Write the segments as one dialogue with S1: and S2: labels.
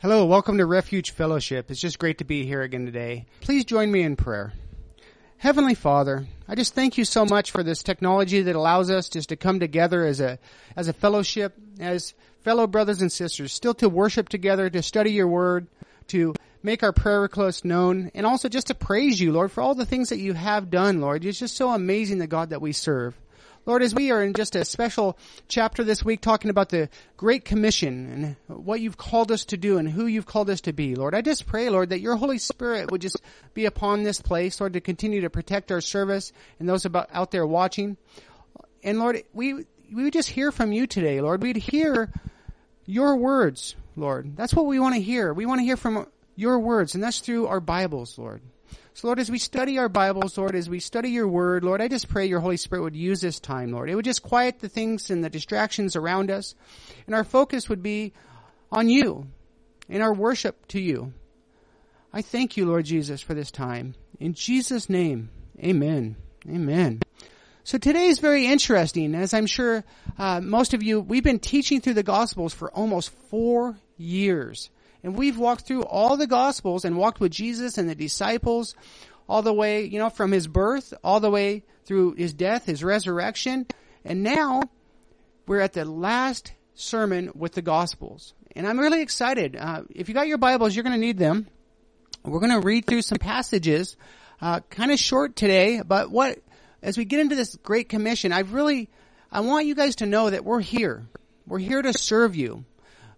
S1: Hello, welcome to Refuge Fellowship. It's just great to be here again today. Please join me in prayer. Heavenly Father, I just thank you so much for this technology that allows us just to come together as a, as a fellowship, as fellow brothers and sisters, still to worship together, to study your word, to make our prayer requests known, and also just to praise you, Lord, for all the things that you have done, Lord. It's just so amazing the God that we serve. Lord, as we are in just a special chapter this week talking about the Great Commission and what you've called us to do and who you've called us to be, Lord, I just pray, Lord, that your Holy Spirit would just be upon this place, Lord, to continue to protect our service and those about out there watching. And Lord, we, we would just hear from you today, Lord. We'd hear your words, Lord. That's what we want to hear. We want to hear from your words, and that's through our Bibles, Lord. So Lord, as we study our Bibles, Lord, as we study your word, Lord, I just pray your Holy Spirit would use this time, Lord. It would just quiet the things and the distractions around us. And our focus would be on you and our worship to you. I thank you, Lord Jesus, for this time. In Jesus' name, amen. Amen. So today is very interesting, as I'm sure uh, most of you, we've been teaching through the Gospels for almost four years. And we've walked through all the gospels and walked with Jesus and the disciples all the way, you know, from his birth all the way through his death, his resurrection. And now we're at the last sermon with the gospels. And I'm really excited. Uh, if you got your Bibles, you're going to need them. We're going to read through some passages, uh, kind of short today, but what, as we get into this great commission, I really, I want you guys to know that we're here. We're here to serve you.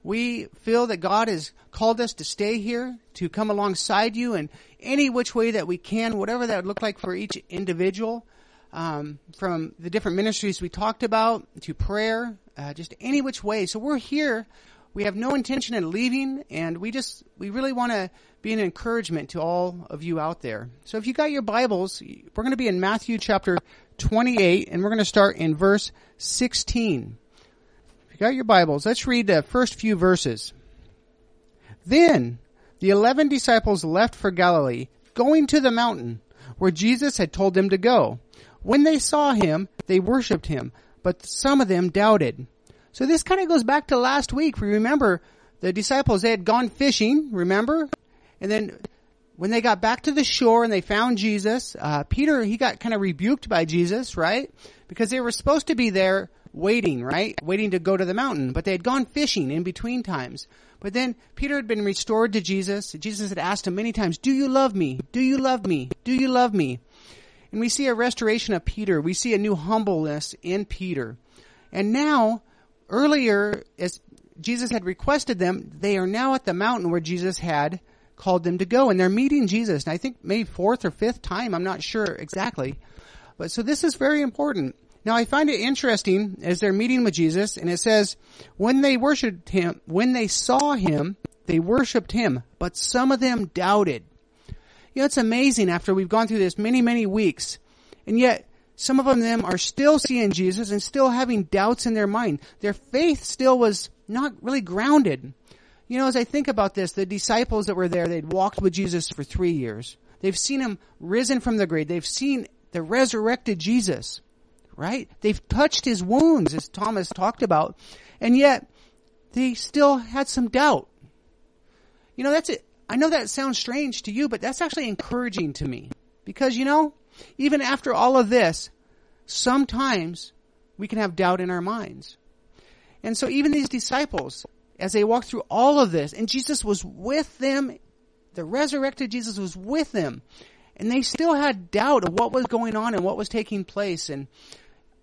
S1: We feel that God has called us to stay here, to come alongside you in any which way that we can, whatever that would look like for each individual. Um, from the different ministries we talked about to prayer, uh, just any which way. So we're here. We have no intention of leaving, and we just we really want to be an encouragement to all of you out there. So if you got your Bibles, we're going to be in Matthew chapter 28, and we're going to start in verse 16 got your Bibles, let's read the first few verses. Then the eleven disciples left for Galilee, going to the mountain where Jesus had told them to go. When they saw him, they worshipped him, but some of them doubted. So this kind of goes back to last week. We remember the disciples, they had gone fishing, remember? And then when they got back to the shore and they found Jesus, uh, Peter, he got kind of rebuked by Jesus, right? Because they were supposed to be there waiting, right? Waiting to go to the mountain, but they had gone fishing in between times. But then Peter had been restored to Jesus. Jesus had asked him many times, do you love me? Do you love me? Do you love me? And we see a restoration of Peter. We see a new humbleness in Peter. And now, earlier, as Jesus had requested them, they are now at the mountain where Jesus had called them to go. And they're meeting Jesus. And I think maybe fourth or fifth time. I'm not sure exactly. But so this is very important. Now I find it interesting as they're meeting with Jesus and it says, when they worshiped him, when they saw him, they worshiped him, but some of them doubted. You know, it's amazing after we've gone through this many, many weeks and yet some of them are still seeing Jesus and still having doubts in their mind. Their faith still was not really grounded. You know, as I think about this, the disciples that were there, they'd walked with Jesus for three years. They've seen him risen from the grave. They've seen the resurrected Jesus right? They've touched his wounds, as Thomas talked about, and yet they still had some doubt. You know, that's it. I know that sounds strange to you, but that's actually encouraging to me. Because, you know, even after all of this, sometimes we can have doubt in our minds. And so even these disciples, as they walked through all of this, and Jesus was with them, the resurrected Jesus was with them, and they still had doubt of what was going on and what was taking place. And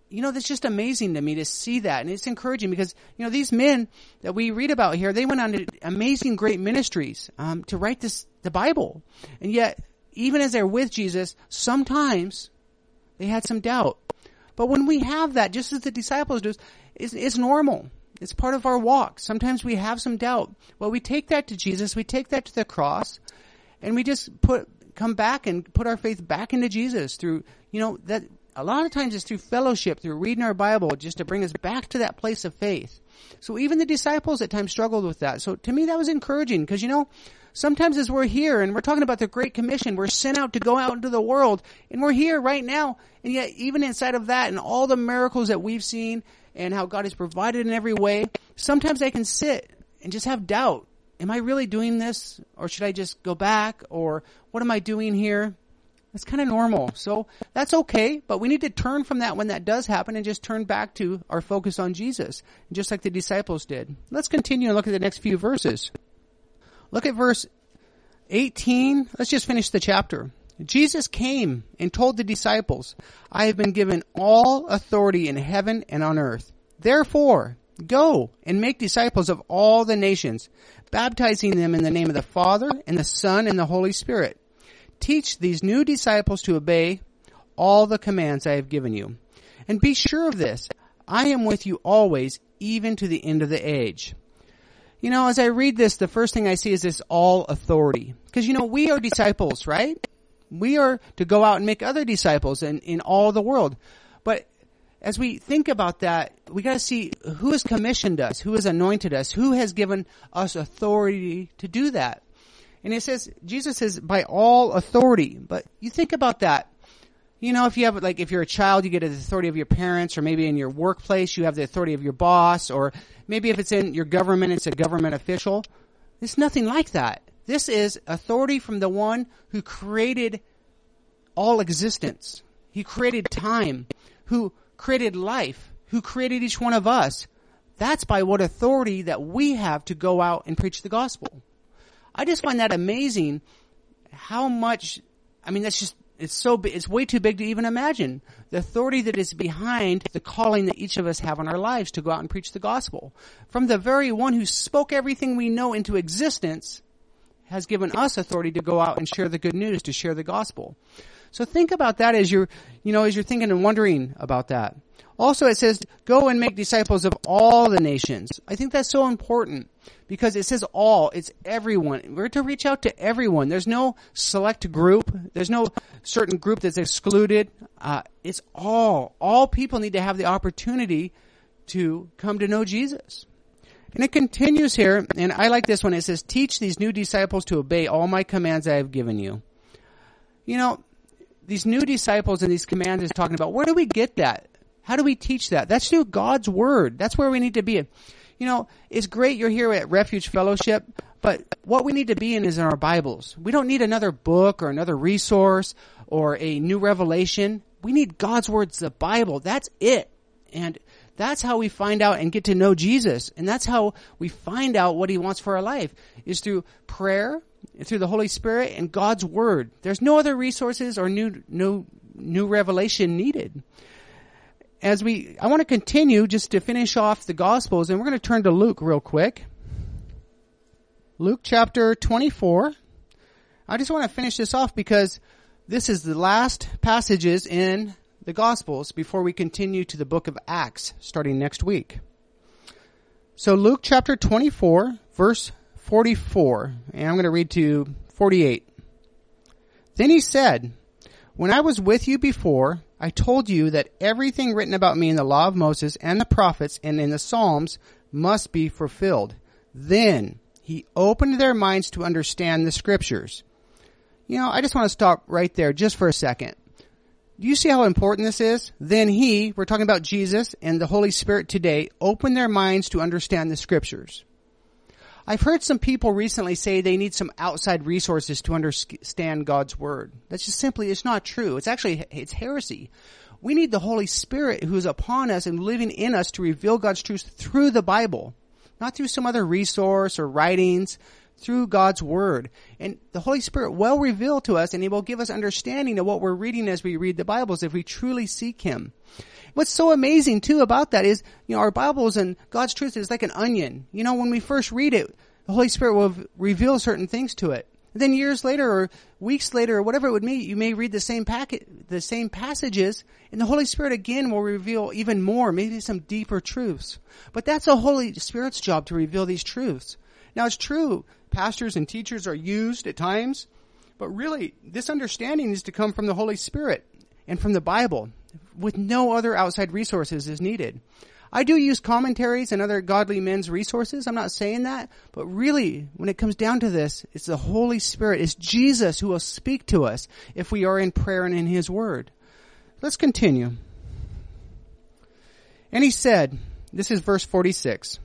S1: you know, that's just amazing to me to see that. And it's encouraging because, you know, these men that we read about here, they went on to amazing great ministries, um, to write this, the Bible. And yet, even as they're with Jesus, sometimes they had some doubt. But when we have that, just as the disciples do, it's, it's normal. It's part of our walk. Sometimes we have some doubt. Well, we take that to Jesus, we take that to the cross, and we just put, come back and put our faith back into Jesus through, you know, that a lot of times it's through fellowship, through reading our Bible, just to bring us back to that place of faith. So even the disciples at times struggled with that. So to me that was encouraging because you know, sometimes as we're here and we're talking about the Great Commission, we're sent out to go out into the world and we're here right now. And yet even inside of that and all the miracles that we've seen and how God has provided in every way, sometimes I can sit and just have doubt am I really doing this? Or should I just go back? Or what am I doing here? That's kind of normal. So that's okay, but we need to turn from that when that does happen and just turn back to our focus on Jesus, just like the disciples did. Let's continue and look at the next few verses. Look at verse 18. Let's just finish the chapter. Jesus came and told the disciples, I have been given all authority in heaven and on earth. Therefore, go and make disciples of all the nations, baptizing them in the name of the Father and the Son and the Holy Spirit. Teach these new disciples to obey all the commands I have given you. And be sure of this, I am with you always, even to the end of the age. You know, as I read this, the first thing I see is this all authority. Because you know, we are disciples, right? We are to go out and make other disciples in, in all the world. But as we think about that, we gotta see who has commissioned us, who has anointed us, who has given us authority to do that. And it says, Jesus says, by all authority. But you think about that. You know, if you have, like, if you're a child, you get the authority of your parents, or maybe in your workplace, you have the authority of your boss, or maybe if it's in your government, it's a government official. It's nothing like that. This is authority from the one who created all existence. He created time, who created life, who created each one of us. That's by what authority that we have to go out and preach the gospel. I just find that amazing how much, I mean, that's just, it's so it's way too big to even imagine. The authority that is behind the calling that each of us have on our lives to go out and preach the gospel. From the very one who spoke everything we know into existence has given us authority to go out and share the good news, to share the gospel. So think about that as you're, you know, as you're thinking and wondering about that. Also, it says, go and make disciples of all the nations. I think that's so important because it says all. It's everyone. We're to reach out to everyone. There's no select group. There's no certain group that's excluded. Uh, it's all. All people need to have the opportunity to come to know Jesus. And it continues here, and I like this one. It says, teach these new disciples to obey all my commands I have given you. You know, these new disciples and these commands is talking about, where do we get that? How do we teach that? That's through God's Word. That's where we need to be. You know, it's great you're here at Refuge Fellowship, but what we need to be in is in our Bibles. We don't need another book or another resource or a new revelation. We need God's Word, the Bible. That's it. And that's how we find out and get to know Jesus. And that's how we find out what He wants for our life is through prayer, through the Holy Spirit and God's Word. There's no other resources or new, new, new revelation needed. As we, I want to continue just to finish off the Gospels and we're going to turn to Luke real quick. Luke chapter 24. I just want to finish this off because this is the last passages in the Gospels before we continue to the book of Acts starting next week. So Luke chapter 24 verse 44, and I'm going to read to 48. Then he said, When I was with you before, I told you that everything written about me in the law of Moses and the prophets and in the Psalms must be fulfilled. Then he opened their minds to understand the scriptures. You know, I just want to stop right there just for a second. Do you see how important this is? Then he, we're talking about Jesus and the Holy Spirit today, opened their minds to understand the scriptures. I've heard some people recently say they need some outside resources to understand God's word. That's just simply, it's not true. It's actually, it's heresy. We need the Holy Spirit who is upon us and living in us to reveal God's truth through the Bible, not through some other resource or writings, through God's Word. And the Holy Spirit will reveal to us and He will give us understanding of what we're reading as we read the Bibles if we truly seek Him. What's so amazing too about that is, you know, our Bibles and God's truth is like an onion. You know, when we first read it, the Holy Spirit will reveal certain things to it. And then years later or weeks later or whatever it would be, you may read the same packet, the same passages, and the Holy Spirit again will reveal even more, maybe some deeper truths. But that's the Holy Spirit's job to reveal these truths. Now it's true, pastors and teachers are used at times, but really, this understanding is to come from the Holy Spirit and from the Bible with no other outside resources is needed. I do use commentaries and other godly men's resources. I'm not saying that, but really, when it comes down to this, it's the Holy Spirit, it's Jesus who will speak to us if we are in prayer and in His Word. Let's continue. And he said, this is verse 46,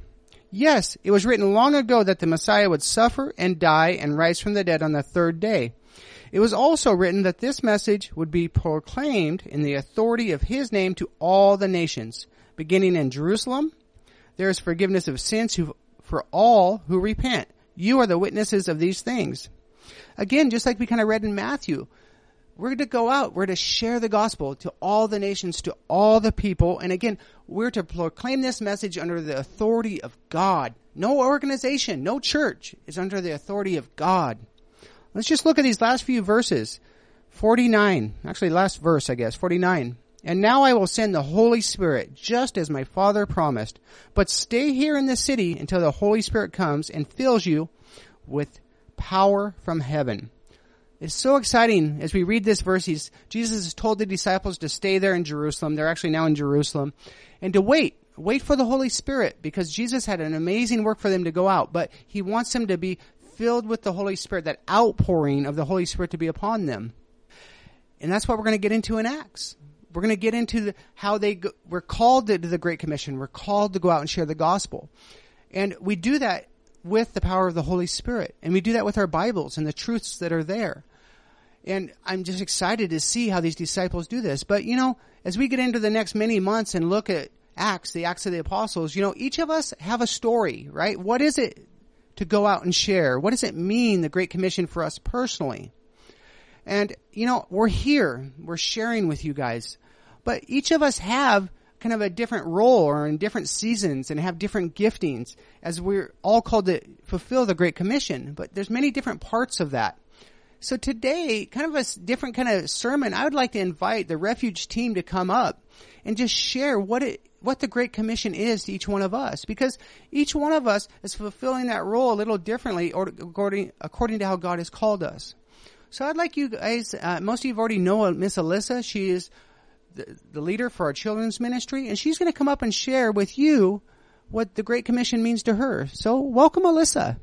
S1: Yes, it was written long ago that the Messiah would suffer and die and rise from the dead on the third day. It was also written that this message would be proclaimed in the authority of his name to all the nations, beginning in Jerusalem. There is forgiveness of sins for all who repent. You are the witnesses of these things. Again, just like we kind of read in Matthew, we're going to go out. We're to share the gospel to all the nations, to all the people. And again, we're to proclaim this message under the authority of God. No organization, no church is under the authority of God. Let's just look at these last few verses. 49, actually last verse, I guess, 49. And now I will send the Holy Spirit, just as my Father promised. But stay here in the city until the Holy Spirit comes and fills you with power from heaven. It's so exciting as we read this verse. He's, Jesus has told the disciples to stay there in Jerusalem. They're actually now in Jerusalem and to wait, wait for the Holy Spirit because Jesus had an amazing work for them to go out, but he wants them to be filled with the Holy Spirit, that outpouring of the Holy Spirit to be upon them. And that's what we're going to get into in Acts. We're going to get into the, how they go, we're called to the Great Commission. We're called to go out and share the gospel. And we do that with the power of the Holy Spirit. And we do that with our Bibles and the truths that are there. And I'm just excited to see how these disciples do this. But you know, as we get into the next many months and look at Acts, the Acts of the Apostles, you know, each of us have a story, right? What is it to go out and share? What does it mean, the Great Commission for us personally? And, you know, we're here, we're sharing with you guys, but each of us have kind of a different role or in different seasons and have different giftings as we're all called to fulfill the Great Commission. But there's many different parts of that. So today, kind of a different kind of sermon, I would like to invite the refuge team to come up and just share what it, what the Great Commission is to each one of us, because each one of us is fulfilling that role a little differently or according, according to how God has called us. So I'd like you guys, uh, most of you already know Miss Alyssa. She is the, the leader for our children's ministry, and she's going to come up and share with you what the Great Commission means to her. So welcome, Alyssa.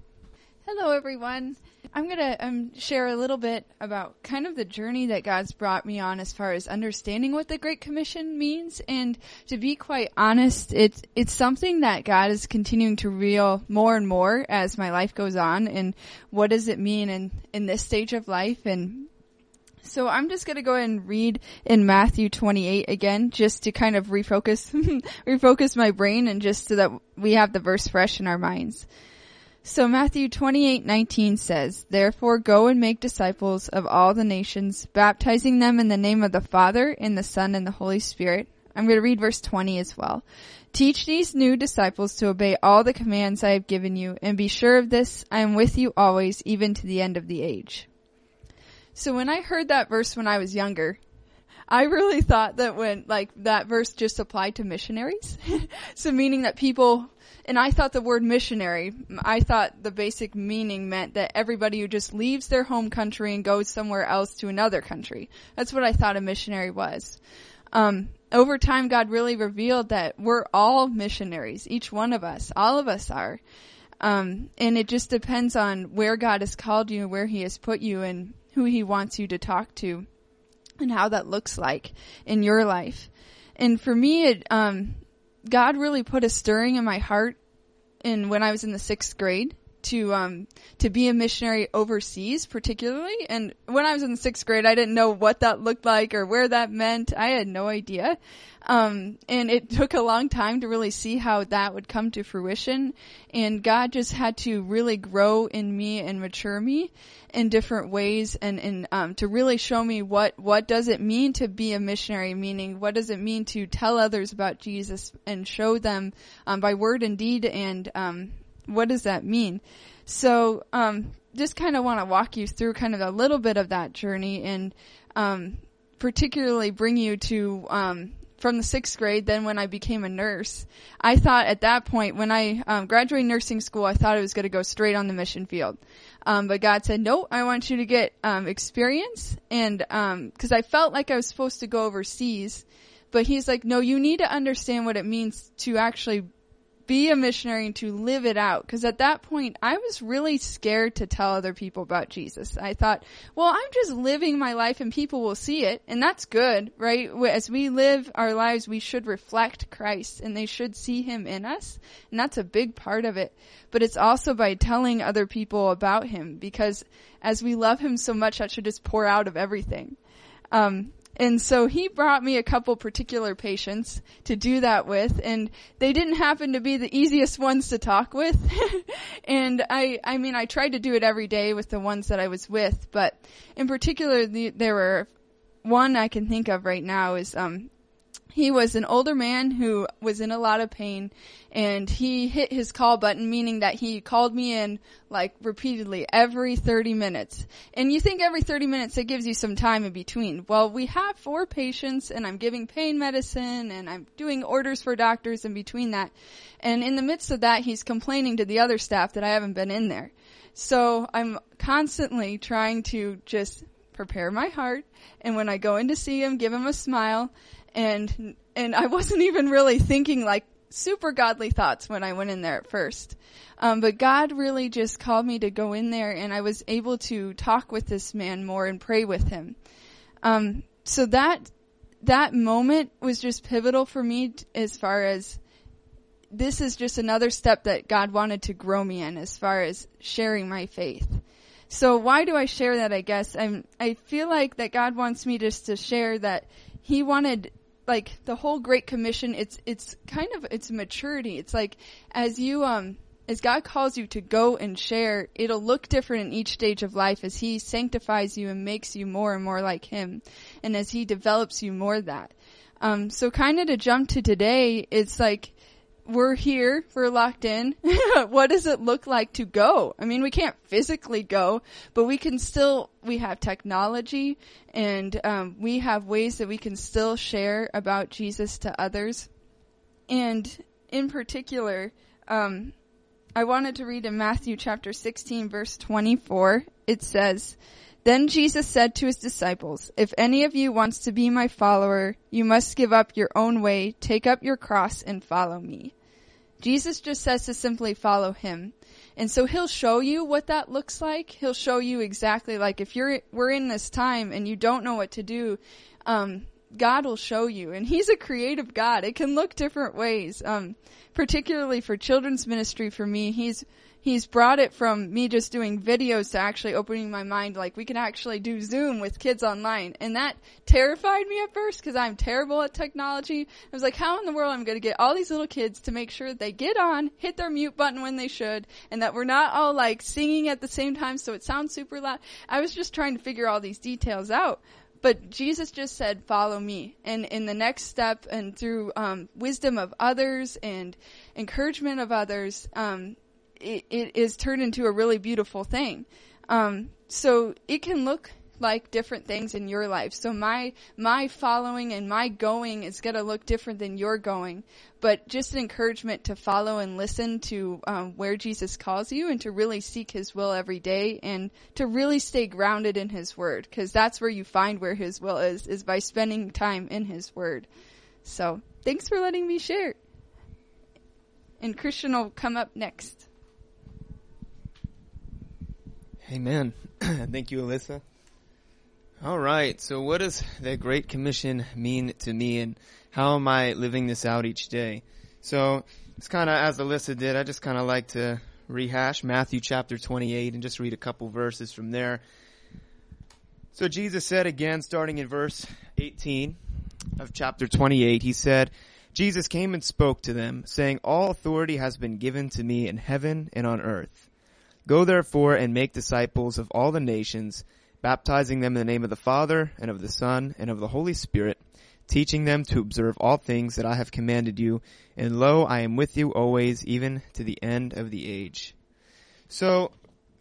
S2: Hello, everyone. I'm going to um, share a little bit about kind of the journey that God's brought me on as far as understanding what the Great Commission means. And to be quite honest, it's, it's something that God is continuing to reveal more and more as my life goes on. And what does it mean in, in this stage of life? And so I'm just going to go ahead and read in Matthew 28 again, just to kind of refocus, refocus my brain and just so that we have the verse fresh in our minds. So Matthew 28:19 says, "Therefore go and make disciples of all the nations, baptizing them in the name of the Father, and the Son, and the Holy Spirit." I'm going to read verse 20 as well. Teach these new disciples to obey all the commands I have given you, and be sure of this, I am with you always, even to the end of the age. So when I heard that verse when I was younger, I really thought that when, like, that verse just applied to missionaries. so meaning that people and I thought the word missionary, I thought the basic meaning meant that everybody who just leaves their home country and goes somewhere else to another country. That's what I thought a missionary was. Um, over time, God really revealed that we're all missionaries, each one of us, all of us are. Um, and it just depends on where God has called you, where He has put you, and who He wants you to talk to, and how that looks like in your life. And for me, it, um, God really put a stirring in my heart in when I was in the sixth grade to um to be a missionary overseas particularly. And when I was in the sixth grade I didn't know what that looked like or where that meant. I had no idea. Um and it took a long time to really see how that would come to fruition. And God just had to really grow in me and mature me in different ways and and um to really show me what what does it mean to be a missionary meaning what does it mean to tell others about Jesus and show them um by word and deed and um what does that mean? So, um, just kind of want to walk you through kind of a little bit of that journey and, um, particularly bring you to, um, from the sixth grade, then when I became a nurse, I thought at that point, when I um, graduated nursing school, I thought I was going to go straight on the mission field. Um, but God said, no, I want you to get um, experience, and because um, I felt like I was supposed to go overseas, but He's like, no, you need to understand what it means to actually be a missionary and to live it out. Cause at that point, I was really scared to tell other people about Jesus. I thought, well, I'm just living my life and people will see it. And that's good, right? As we live our lives, we should reflect Christ and they should see him in us. And that's a big part of it. But it's also by telling other people about him because as we love him so much, that should just pour out of everything. Um, and so he brought me a couple particular patients to do that with, and they didn't happen to be the easiest ones to talk with. and I, I mean, I tried to do it every day with the ones that I was with, but in particular, the, there were one I can think of right now is um, he was an older man who was in a lot of pain and he hit his call button meaning that he called me in like repeatedly every 30 minutes. And you think every 30 minutes it gives you some time in between. Well we have four patients and i'm giving pain medicine and i'm doing orders for doctors in between that. And in the midst of that he's complaining to the other staff that i haven't been in there. So i'm constantly trying to just prepare my heart and when i go in to see him give him a smile and and I wasn't even really thinking like super godly thoughts when I went in there at first. Um, but God really just called me to go in there, and I was able to talk with this man more and pray with him. Um, so that that moment was just pivotal for me as far as this is just another step that God wanted to grow me in as far as sharing my faith. So why do I share that? I guess I'm I feel like that God wants me just to share that He wanted like the whole Great Commission, it's it's kind of it's maturity. It's like as you um as God calls you to go and share, it'll look different in each stage of life as He sanctifies you and makes you more and more like Him, and as He develops you more that. Um, so kind of to jump to today, it's like we're here, we're locked in. what does it look like to go? I mean, we can't physically go, but we can still, we have technology and um, we have ways that we can still share about Jesus to others. And in particular, um, I wanted to read in Matthew chapter 16 verse 24. It says, then Jesus said to his disciples, If any of you wants to be my follower, you must give up your own way, take up your cross, and follow me. Jesus just says to simply follow him. And so he'll show you what that looks like. He'll show you exactly like if you're we're in this time and you don't know what to do, um, God will show you. And He's a creative God. It can look different ways. Um, particularly for children's ministry for me, He's he's brought it from me just doing videos to actually opening my mind like we can actually do zoom with kids online. And that terrified me at first because i'm terrible at technology. I was like how in the world am i'm going to get all these little kids to make sure they get on hit their mute button when they should and that we're not all like singing at the same time so it sounds super loud. I was just trying to figure all these details out. But Jesus just said, "Follow me," and in the next step, and through um, wisdom of others and encouragement of others, um, it, it is turned into a really beautiful thing. Um, so it can look like different things in your life. So my my following and my going is going to look different than your going. But just an encouragement to follow and listen to um, where Jesus calls you, and to really seek His will every day, and to really stay grounded in His Word, because that's where you find where His will is is by spending time in His Word. So thanks for letting me share. And Christian will come up next.
S3: Amen. Thank you, Alyssa. All right. So what does the Great Commission mean to me and how am I living this out each day? So it's kind of as Alyssa did. I just kind of like to rehash Matthew chapter 28 and just read a couple verses from there. So Jesus said again, starting in verse 18 of chapter 28, he said, Jesus came and spoke to them, saying, All authority has been given to me in heaven and on earth. Go therefore and make disciples of all the nations, baptizing them in the name of the Father and of the Son and of the Holy Spirit, teaching them to observe all things that I have commanded you. And lo, I am with you always, even to the end of the age. So,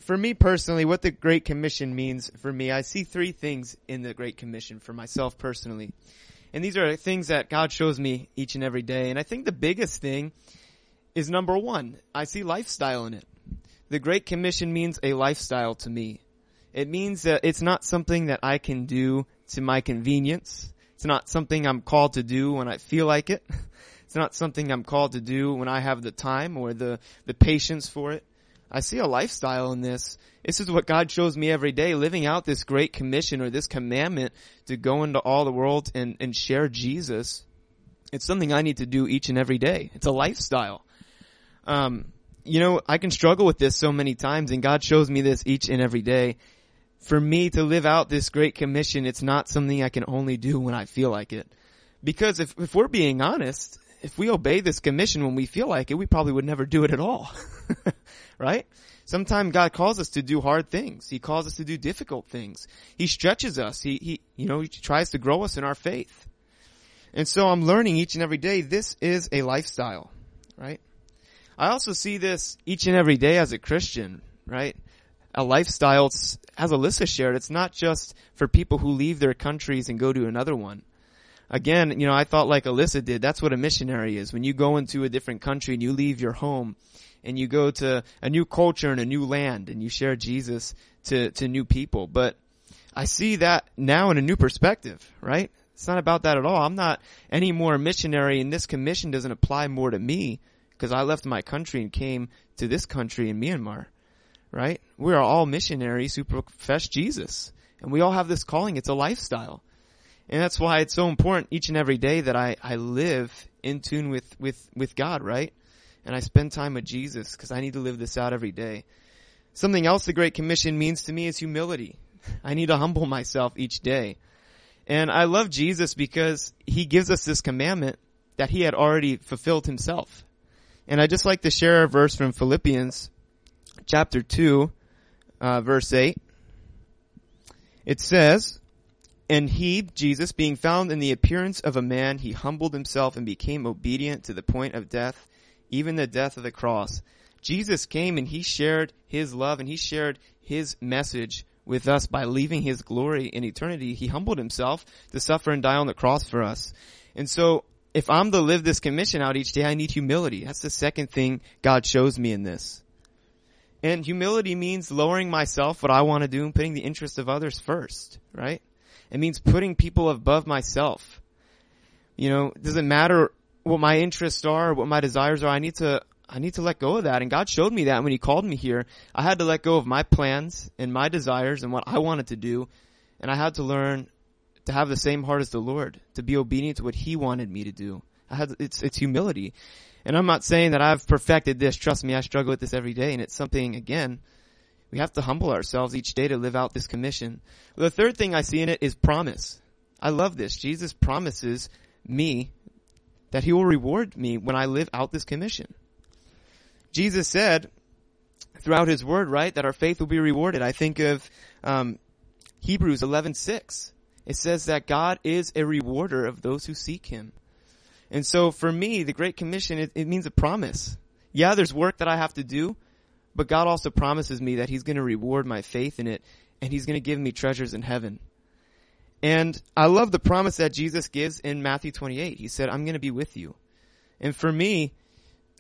S3: for me personally, what the Great Commission means for me, I see three things in the Great Commission for myself personally. And these are things that God shows me each and every day. And I think the biggest thing is number one, I see lifestyle in it. The Great Commission means a lifestyle to me. It means that it's not something that I can do to my convenience. It's not something I'm called to do when I feel like it. It's not something I'm called to do when I have the time or the, the patience for it. I see a lifestyle in this. This is what God shows me every day, living out this great commission or this commandment to go into all the world and, and share Jesus. It's something I need to do each and every day. It's a lifestyle. Um, you know, I can struggle with this so many times and God shows me this each and every day. For me to live out this great commission, it's not something I can only do when I feel like it. Because if, if we're being honest, if we obey this commission when we feel like it, we probably would never do it at all. right? Sometimes God calls us to do hard things. He calls us to do difficult things. He stretches us. He, he, you know, he tries to grow us in our faith. And so I'm learning each and every day this is a lifestyle, right? I also see this each and every day as a Christian, right? A lifestyle, as Alyssa shared, it's not just for people who leave their countries and go to another one. Again, you know, I thought like Alyssa did, that's what a missionary is. When you go into a different country and you leave your home and you go to a new culture and a new land and you share Jesus to, to new people. But I see that now in a new perspective, right? It's not about that at all. I'm not any more a missionary and this commission doesn't apply more to me because I left my country and came to this country in Myanmar, right? We are all missionaries who profess Jesus and we all have this calling. It's a lifestyle. And that's why it's so important each and every day that I, I live in tune with, with, with God, right? And I spend time with Jesus because I need to live this out every day. Something else the Great Commission means to me is humility. I need to humble myself each day. And I love Jesus because he gives us this commandment that he had already fulfilled himself. And I just like to share a verse from Philippians chapter 2, uh, verse 8. It says, And he, Jesus, being found in the appearance of a man, he humbled himself and became obedient to the point of death, even the death of the cross. Jesus came and he shared his love and he shared his message with us by leaving his glory in eternity. He humbled himself to suffer and die on the cross for us. And so if I'm to live this commission out each day, I need humility. That's the second thing God shows me in this. And humility means lowering myself, what I want to do, and putting the interest of others first, right? It means putting people above myself. You know, it doesn't matter what my interests are, what my desires are. I need to, I need to let go of that. And God showed me that when He called me here. I had to let go of my plans and my desires and what I wanted to do. And I had to learn to have the same heart as the Lord, to be obedient to what He wanted me to do. I had, it's, it's humility. And I'm not saying that I've perfected this. Trust me, I struggle with this every day and it's something, again, we have to humble ourselves each day to live out this commission. The third thing I see in it is promise. I love this. Jesus promises me that he will reward me when I live out this commission. Jesus said throughout his word, right, that our faith will be rewarded. I think of um, Hebrews 11:6 it says that God is a rewarder of those who seek Him. And so for me, the Great Commission, it, it means a promise. Yeah, there's work that I have to do, but God also promises me that He's going to reward my faith in it, and He's going to give me treasures in heaven. And I love the promise that Jesus gives in Matthew 28. He said, I'm going to be with you. And for me,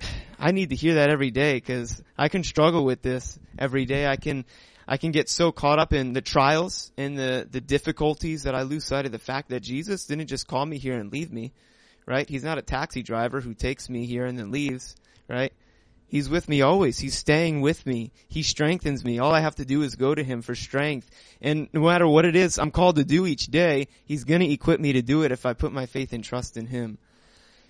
S3: I need to hear that every day because I can struggle with this every day. I can, I can get so caught up in the trials and the, the difficulties that I lose sight of the fact that Jesus didn't just call me here and leave me, right? He's not a taxi driver who takes me here and then leaves, right? He's with me always. He's staying with me. He strengthens me. All I have to do is go to him for strength. And no matter what it is I'm called to do each day, he's going to equip me to do it if I put my faith and trust in him.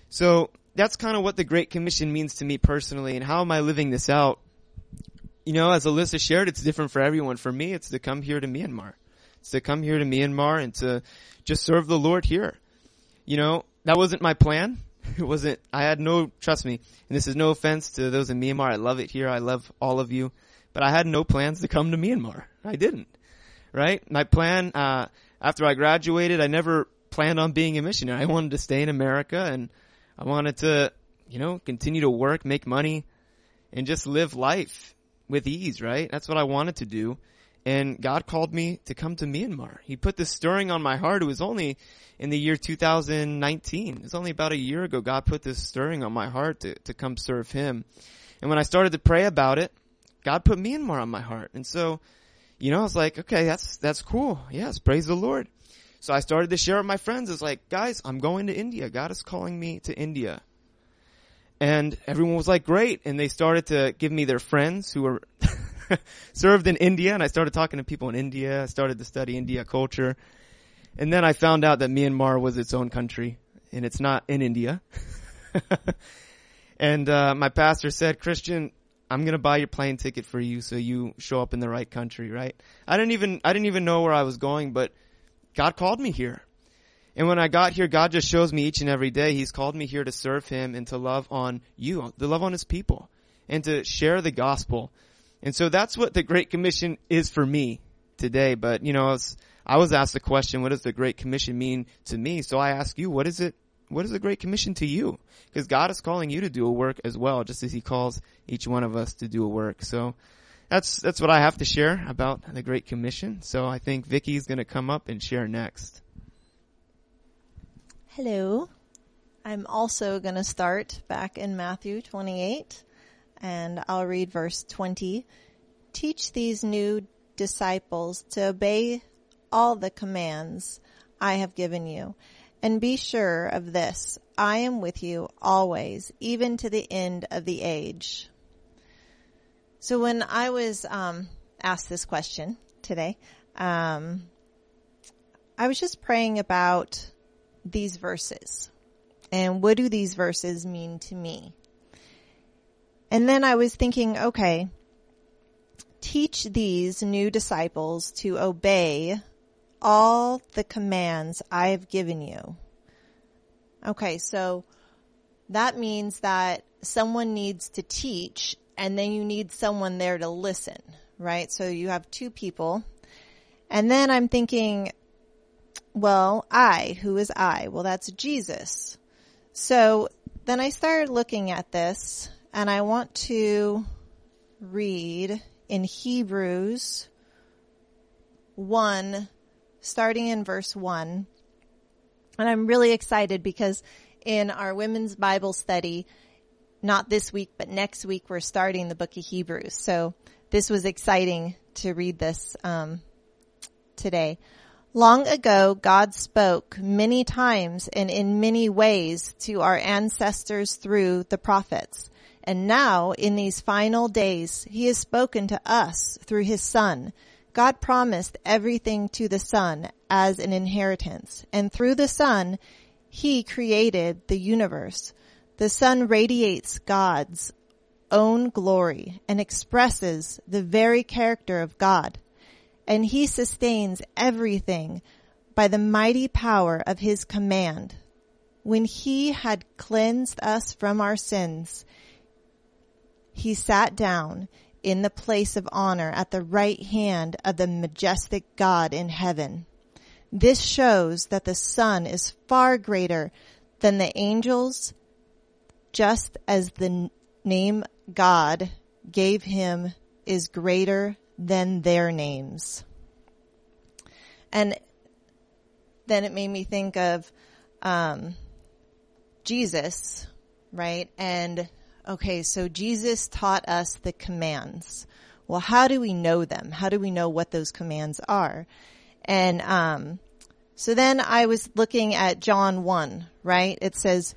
S3: So that's kind of what the Great Commission means to me personally and how am I living this out? You know, as Alyssa shared, it's different for everyone. For me, it's to come here to Myanmar. It's to come here to Myanmar and to just serve the Lord here. You know, that wasn't my plan. It wasn't, I had no, trust me, and this is no offense to those in Myanmar. I love it here. I love all of you. But I had no plans to come to Myanmar. I didn't. Right? My plan, uh, after I graduated, I never planned on being a missionary. I wanted to stay in America and I wanted to, you know, continue to work, make money, and just live life with ease, right? That's what I wanted to do. And God called me to come to Myanmar. He put this stirring on my heart. It was only in the year 2019. It's only about a year ago God put this stirring on my heart to, to come serve Him. And when I started to pray about it, God put Myanmar on my heart. And so, you know, I was like, okay, that's, that's cool. Yes, praise the Lord. So I started to share with my friends. It's like, guys, I'm going to India. God is calling me to India. And everyone was like, great. And they started to give me their friends who were served in India. And I started talking to people in India. I started to study India culture. And then I found out that Myanmar was its own country and it's not in India. and, uh, my pastor said, Christian, I'm gonna buy your plane ticket for you so you show up in the right country, right? I didn't even, I didn't even know where I was going, but God called me here. And when I got here, God just shows me each and every day, He's called me here to serve Him and to love on you, to love on His people, and to share the gospel. And so that's what the Great Commission is for me today. But, you know, I was, I was asked the question, what does the Great Commission mean to me? So I ask you, what is it, what is the Great Commission to you? Because God is calling you to do a work as well, just as He calls each one of us to do a work. So, that's that's what I have to share about the Great Commission. So I think Vicky's going to come up and share next.
S4: Hello. I'm also going to start back in Matthew 28 and I'll read verse 20. Teach these new disciples to obey all the commands I have given you and be sure of this. I am with you always, even to the end of the age. So when I was um, asked this question today, um, I was just praying about these verses and what do these verses mean to me? And then I was thinking, okay, teach these new disciples to obey all the commands I have given you. Okay, so that means that someone needs to teach and then you need someone there to listen, right? So you have two people. And then I'm thinking, well, I, who is I? Well, that's Jesus. So then I started looking at this and I want to read in Hebrews 1, starting in verse 1. And I'm really excited because in our women's Bible study, not this week, but next week we're starting the book of Hebrews. So this was exciting to read this um, today. Long ago, God spoke many times and in many ways to our ancestors through the prophets. And now, in these final days, He has spoken to us through His Son. God promised everything to the Son as an inheritance. And through the Son, He created the universe. The Son radiates God's own glory and expresses the very character of God. And he sustains everything by the mighty power of his command. When he had cleansed us from our sins, he sat down in the place of honor at the right hand of the majestic God in heaven. This shows that the Son is far greater than the angels just as the name God gave him is greater than their names. And then it made me think of um, Jesus, right? And okay, so Jesus taught us the commands. Well, how do we know them? How do we know what those commands are? And um, so then I was looking at John 1, right? It says,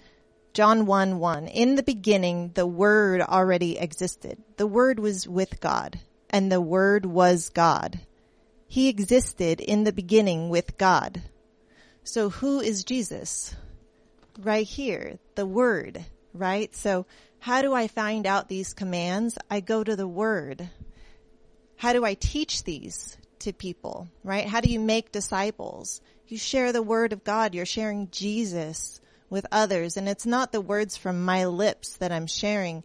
S4: John 1 1. In the beginning, the Word already existed. The Word was with God, and the Word was God. He existed in the beginning with God. So who is Jesus? Right here, the Word, right? So how do I find out these commands? I go to the Word. How do I teach these to people, right? How do you make disciples? You share the Word of God. You're sharing Jesus with others. And it's not the words from my lips that I'm sharing.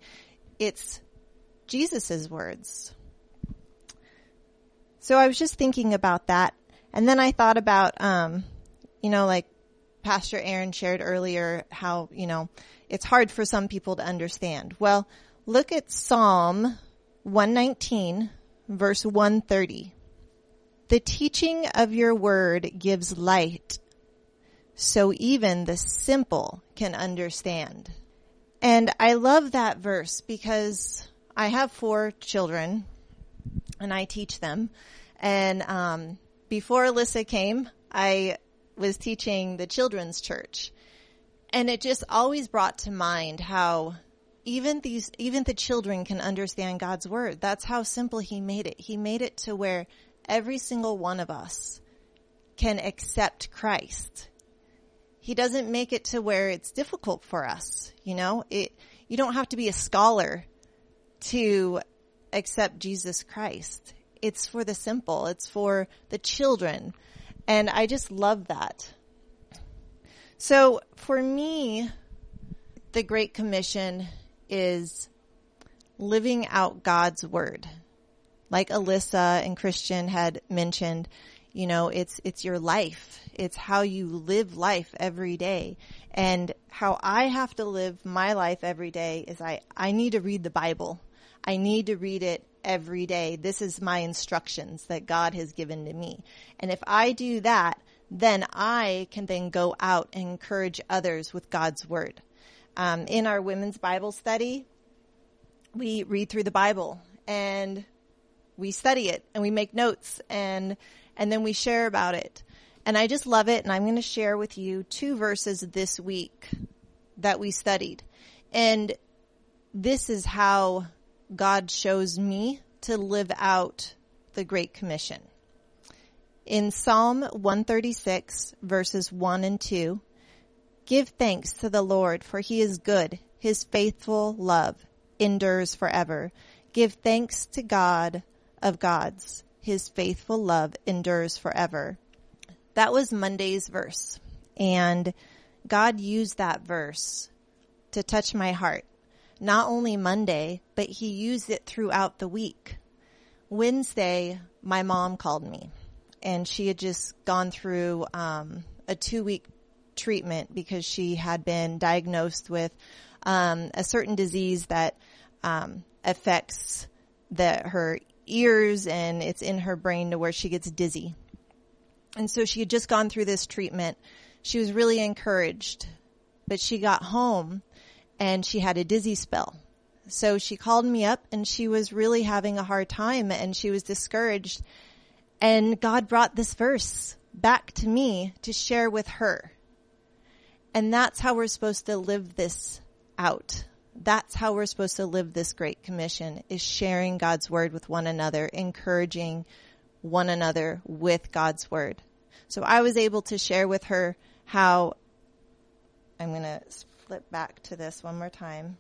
S4: It's Jesus's words. So I was just thinking about that. And then I thought about, um, you know, like Pastor Aaron shared earlier, how, you know, it's hard for some people to understand. Well, look at Psalm 119 verse 130. The teaching of your word gives light so even the simple can understand. And I love that verse because I have four children and I teach them. And um, before Alyssa came, I was teaching the children's church. And it just always brought to mind how even these, even the children can understand God's word. That's how simple he made it. He made it to where every single one of us can accept Christ. He doesn't make it to where it's difficult for us. You know, it, you don't have to be a scholar to accept Jesus Christ. It's for the simple. It's for the children. And I just love that. So for me, the Great Commission is living out God's word. Like Alyssa and Christian had mentioned, you know, it's, it's your life. It's how you live life every day. And how I have to live my life every day is I, I need to read the Bible. I need to read it every day. This is my instructions that God has given to me. And if I do that, then I can then go out and encourage others with God's word. Um, in our women's Bible study, we read through the Bible and we study it and we make notes and and then we share about it. And I just love it and I'm going to share with you two verses this week that we studied. And this is how God shows me to live out the Great Commission. In Psalm 136 verses 1 and 2, Give thanks to the Lord for he is good. His faithful love endures forever. Give thanks to God of gods. His faithful love endures forever. That was Monday's verse. And God used that verse to touch my heart. Not only Monday, but he used it throughout the week. Wednesday, my mom called me and she had just gone through um, a two week treatment because she had been diagnosed with um, a certain disease that um, affects the her ears and it's in her brain to where she gets dizzy. And so she had just gone through this treatment. She was really encouraged, but she got home and she had a dizzy spell. So she called me up and she was really having a hard time and she was discouraged. And God brought this verse back to me to share with her. And that's how we're supposed to live this out. That's how we're supposed to live this great commission is sharing God's word with one another, encouraging one another with God's word. So I was able to share with her how I'm going to flip back to this one more time.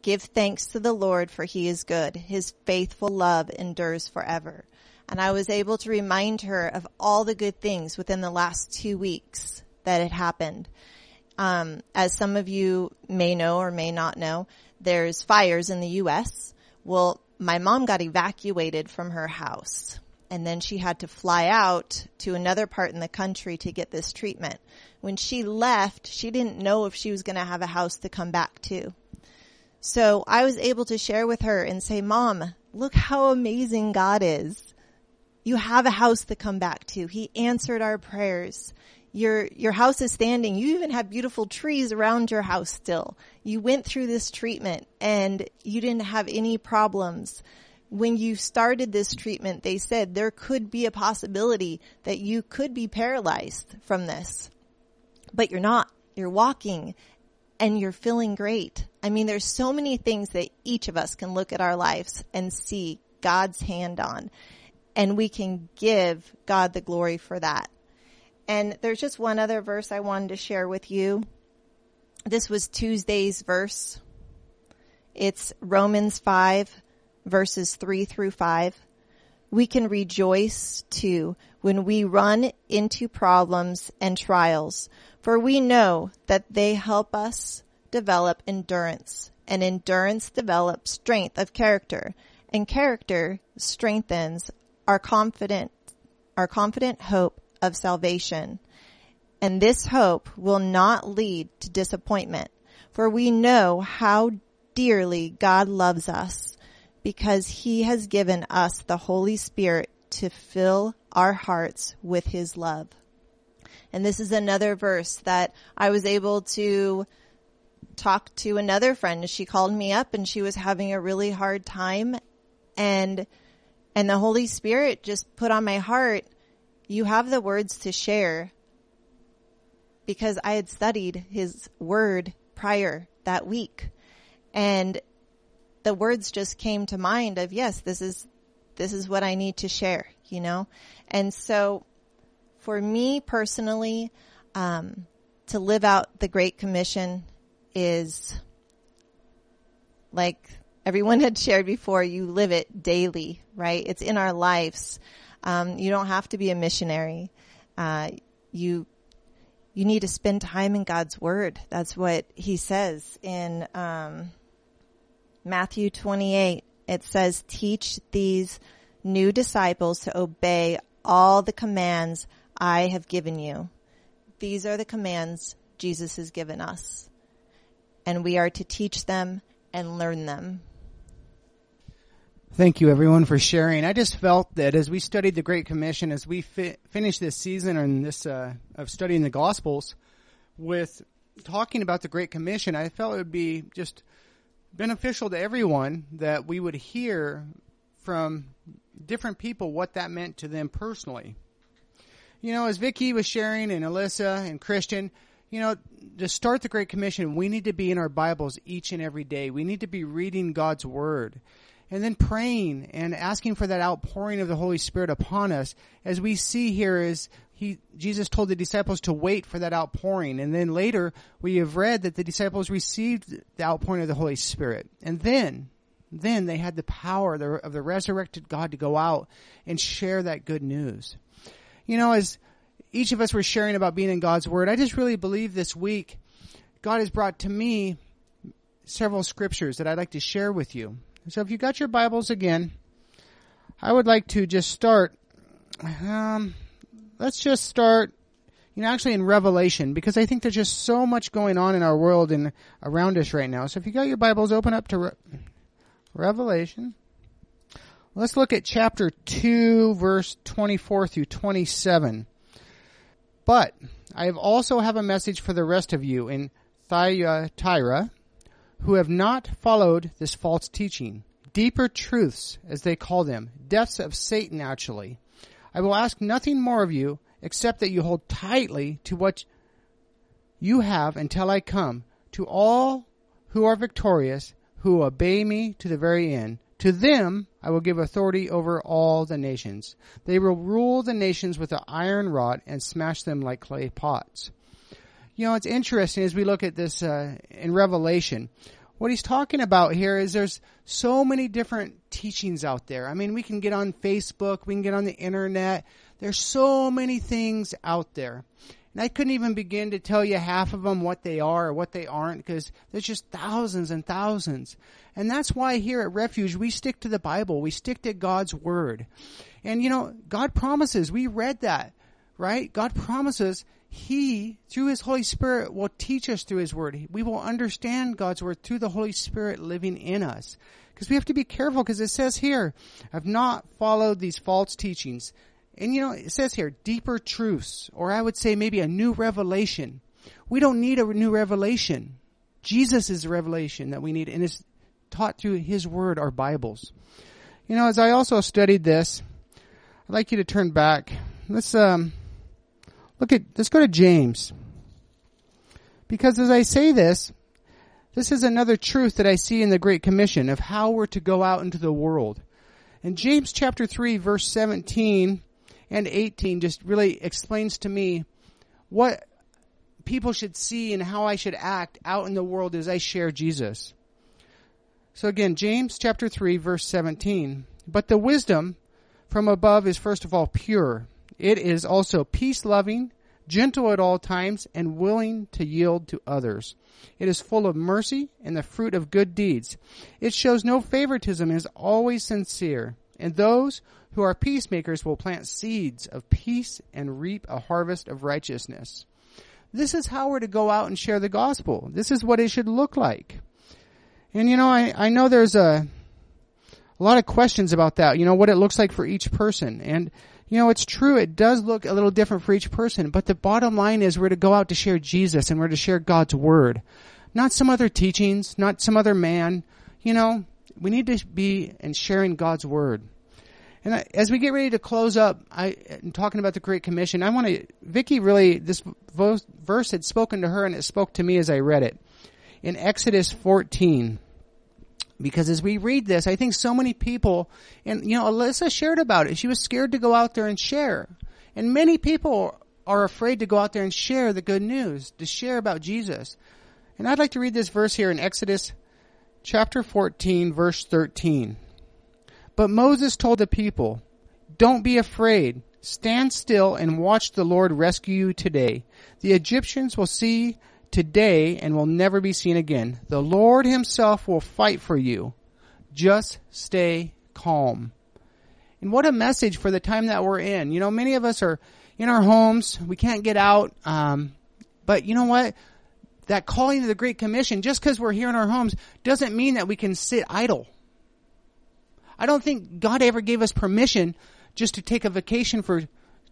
S4: Give thanks to the Lord for he is good. His faithful love endures forever. And I was able to remind her of all the good things within the last two weeks that had happened. Um, as some of you may know or may not know, there's fires in the U.S. Well, my mom got evacuated from her house and then she had to fly out to another part in the country to get this treatment. When she left, she didn't know if she was going to have a house to come back to. So I was able to share with her and say, mom, look how amazing God is. You have a house to come back to. He answered our prayers your your house is standing. You even have beautiful trees around your house still. You went through this treatment and you didn't have any problems. When you started this treatment, they said there could be a possibility that you could be paralyzed from this. But you're not. You're walking and you're feeling great. I mean, there's so many things that each of us can look at our lives and see God's hand on and we can give God the glory for that. And there's just one other verse I wanted to share with you. This was Tuesday's verse. It's Romans 5 verses 3 through 5. We can rejoice too when we run into problems and trials, for we know that they help us develop endurance, and endurance develops strength of character, and character strengthens our confident, our confident hope of salvation. And this hope will not lead to disappointment, for we know how dearly God loves us because he has given us the Holy Spirit to fill our hearts with his love. And this is another verse that I was able to talk to another friend. She called me up and she was having a really hard time and, and the Holy Spirit just put on my heart you have the words to share because I had studied his word prior that week. And the words just came to mind of, yes, this is, this is what I need to share, you know? And so for me personally, um, to live out the Great Commission is like everyone had shared before, you live it daily, right? It's in our lives. Um, you don't have to be a missionary. Uh, you you need to spend time in God's Word. That's what He says in um, Matthew 28. It says, "Teach these new disciples to obey all the commands I have given you." These are the commands Jesus has given us, and we are to teach them and learn them.
S1: Thank you everyone for sharing. I just felt that as we studied the Great Commission, as we fi- finish this season and this, uh, of studying the Gospels with talking about the Great Commission, I felt it would be just beneficial to everyone that we would hear from different people what that meant to them personally. You know, as Vicky was sharing and Alyssa and Christian, you know, to start the Great Commission, we need to be in our Bibles each and every day. We need to be reading God's Word and then praying and asking for that outpouring of the Holy Spirit upon us. As we see here is he, Jesus told the disciples to wait for that outpouring. And then later we have read that the disciples received the outpouring of the Holy Spirit. And then, then they had the power of the resurrected God to go out and share that good news. You know, as each of us were sharing about being in God's Word, I just really believe this week God has brought to me several scriptures that I'd like to share with you. So if you got your Bibles again, I would like to just start, um, let's just start, you know, actually in Revelation, because I think there's just so much going on in our world and around us right now. So if you got your Bibles, open up to Re- Revelation. Let's look at chapter 2, verse 24 through 27. But I also have a message for the rest of you in Thyatira uh, who have not followed this false teaching, deeper truths, as they call them, depths of Satan actually. I will ask nothing more of you except that you hold tightly to what you have until I come. To all who are victorious, who obey me to the very end, to them I will give authority over all the nations. They will rule the nations with an iron rod and smash them like clay pots you know, it's interesting as we look at this uh, in Revelation. What he's talking about here is there's so many different teachings out there. I mean, we can get on Facebook, we can get on the internet. There's so many things out there. And I couldn't even begin to tell you half of them what they are or what they aren't because there's just thousands and thousands. And that's why here at Refuge we stick to the Bible. We stick to God's Word. And you know, God promises, we read that, right? God promises he, through His Holy Spirit, will teach us through His Word. We will understand God's Word through the Holy Spirit living in us. Because we have to be careful because it says here, I've not followed these false teachings. And you know, it says here, deeper truths, or I would say maybe a new revelation. We don't need a new revelation. Jesus is the revelation that we need and it's taught through His Word, our Bibles. You know, as I also studied this, I'd like you to turn back. Let's, um, Look at, let's go to James. Because as I say this, this is another truth that I see in the Great Commission of how we're to go out into the world. And James chapter 3 verse 17 and 18 just really explains to me what people should see and how I should act out in the world as I share Jesus. So again, James chapter 3 verse 17. But the wisdom from above is first of all pure, it is also peace loving, gentle at all times, and willing to yield to others. It is full of mercy and the fruit of good deeds. It shows no favoritism and is always sincere. And those who are peacemakers will plant seeds of peace and reap a harvest of righteousness. This is how we're to go out and share the gospel. This is what it should look like. And you know, I, I know there's a, a lot of questions about that, you know, what it looks like for each person. And you know, it's true. It does look a little different for each person, but the bottom line is we're to go out to share Jesus and we're to share God's word, not some other teachings, not some other man. You know, we need to be in sharing God's word. And I, as we get ready to close up, I, am talking about the Great Commission. I want to, Vicky really, this verse had spoken to her and it spoke to me as I read it. In Exodus 14, Because as we read this, I think so many people, and you know, Alyssa shared about it. She was scared to go out there and share. And many people are afraid to go out there and share the good news, to share about Jesus. And I'd like to read this verse here in Exodus chapter 14 verse 13. But Moses told the people, don't be afraid. Stand still and watch the Lord rescue you today. The Egyptians will see today and will never be seen again. The Lord himself will fight for you. Just stay calm. And what a message for the time that we're in. You know, many of us are in our homes. We can't get out. Um, but you know what? That calling to the Great Commission, just because we're here in our homes, doesn't mean that we can sit idle. I don't think God ever gave us permission just to take a vacation for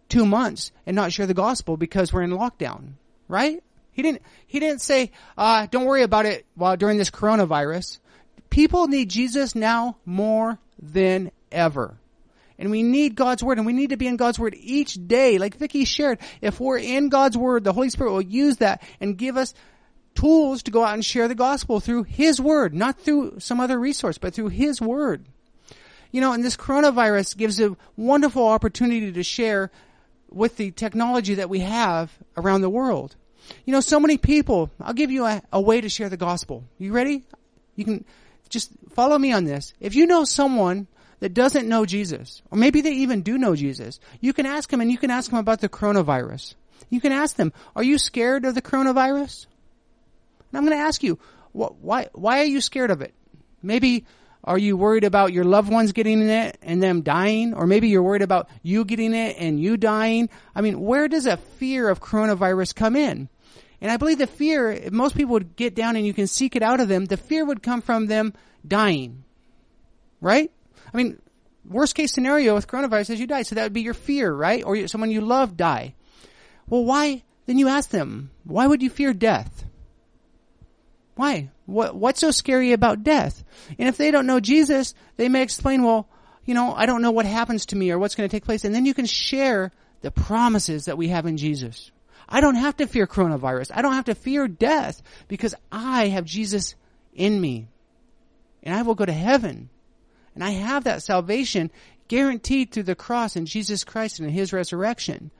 S1: two months and not share the gospel because we're in lockdown, right? He didn't, he didn't say, uh, don't worry about it while during this coronavirus. People need Jesus now more than ever. And we need God's Word and we need to be in God's Word each day. Like Vicki shared, if we're in God's Word, the Holy Spirit will use that and give us tools to go out and share the gospel through His Word, not through some other resource, but through His Word. You know, and this coronavirus gives a wonderful opportunity to share with the technology that we have around the world. You know, so many people, I'll give you a, a way to share the gospel. You ready? You can just follow me on this. If you know someone that doesn't know Jesus, or maybe they even do know Jesus, you can ask them and you can ask them about the coronavirus. You can ask them, are you scared of the coronavirus? And I'm going to ask you, why, why are you scared of it? Maybe are you worried about your loved ones getting it and them dying? Or maybe you're worried about you getting it and you dying? I mean, where does a fear of coronavirus come in? And I believe the fear, if most people would get down and you can seek it out of them, the fear would come from them dying. Right? I mean, worst case scenario with coronavirus is you die. So that would be your fear, right? Or someone you love die. Well, why? Then you ask them, why would you fear death? Why? What, what's so scary about death? And if they don't know Jesus, they may explain, well, you know, I don't know what happens to me or what's going to take place. And then you can share the promises that we have in Jesus. I don't have to fear coronavirus. I don't have to fear death because I have Jesus in me. And I will go to heaven. And I have that salvation guaranteed through the cross and Jesus Christ and His resurrection.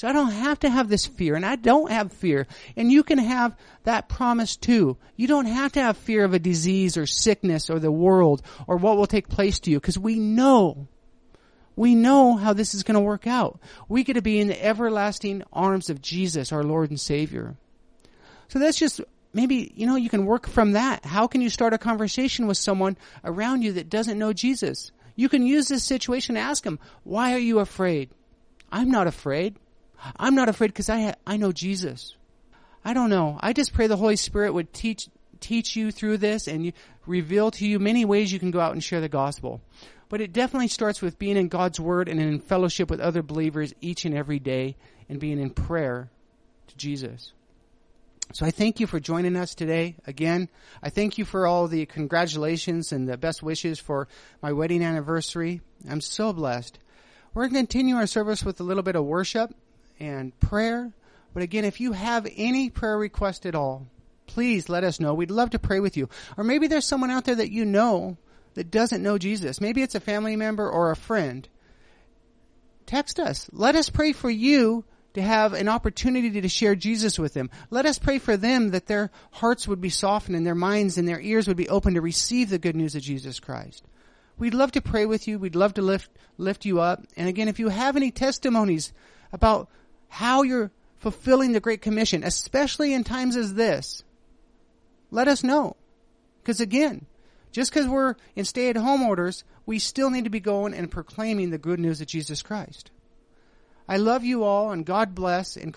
S1: So I don't have to have this fear and I don't have fear. And you can have that promise too. You don't have to have fear of a disease or sickness or the world or what will take place to you because we know, we know how this is going to work out. We get to be in the everlasting arms of Jesus, our Lord and Savior. So that's just maybe, you know, you can work from that. How can you start a conversation with someone around you that doesn't know Jesus? You can use this situation to ask them, why are you afraid? I'm not afraid. I'm not afraid because I, ha- I know Jesus. I don't know. I just pray the Holy Spirit would teach, teach you through this and you, reveal to you many ways you can go out and share the gospel. But it definitely starts with being in God's Word and in fellowship with other believers each and every day and being in prayer to Jesus. So I thank you for joining us today. Again, I thank you for all the congratulations and the best wishes for my wedding anniversary. I'm so blessed. We're going to continue our service with a little bit of worship and prayer. But again, if you have any prayer request at all, please let us know. We'd love to pray with you. Or maybe there's someone out there that you know that doesn't know Jesus. Maybe it's a family member or a friend. Text us. Let us pray for you to have an opportunity to share Jesus with them. Let us pray for them that their hearts would be softened and their minds and their ears would be open to receive the good news of Jesus Christ. We'd love to pray with you. We'd love to lift, lift you up. And again, if you have any testimonies about how you're fulfilling the Great Commission, especially in times as this, let us know. Because again, just because we're in stay at home orders, we still need to be going and proclaiming the good news of Jesus Christ. I love you all and God bless and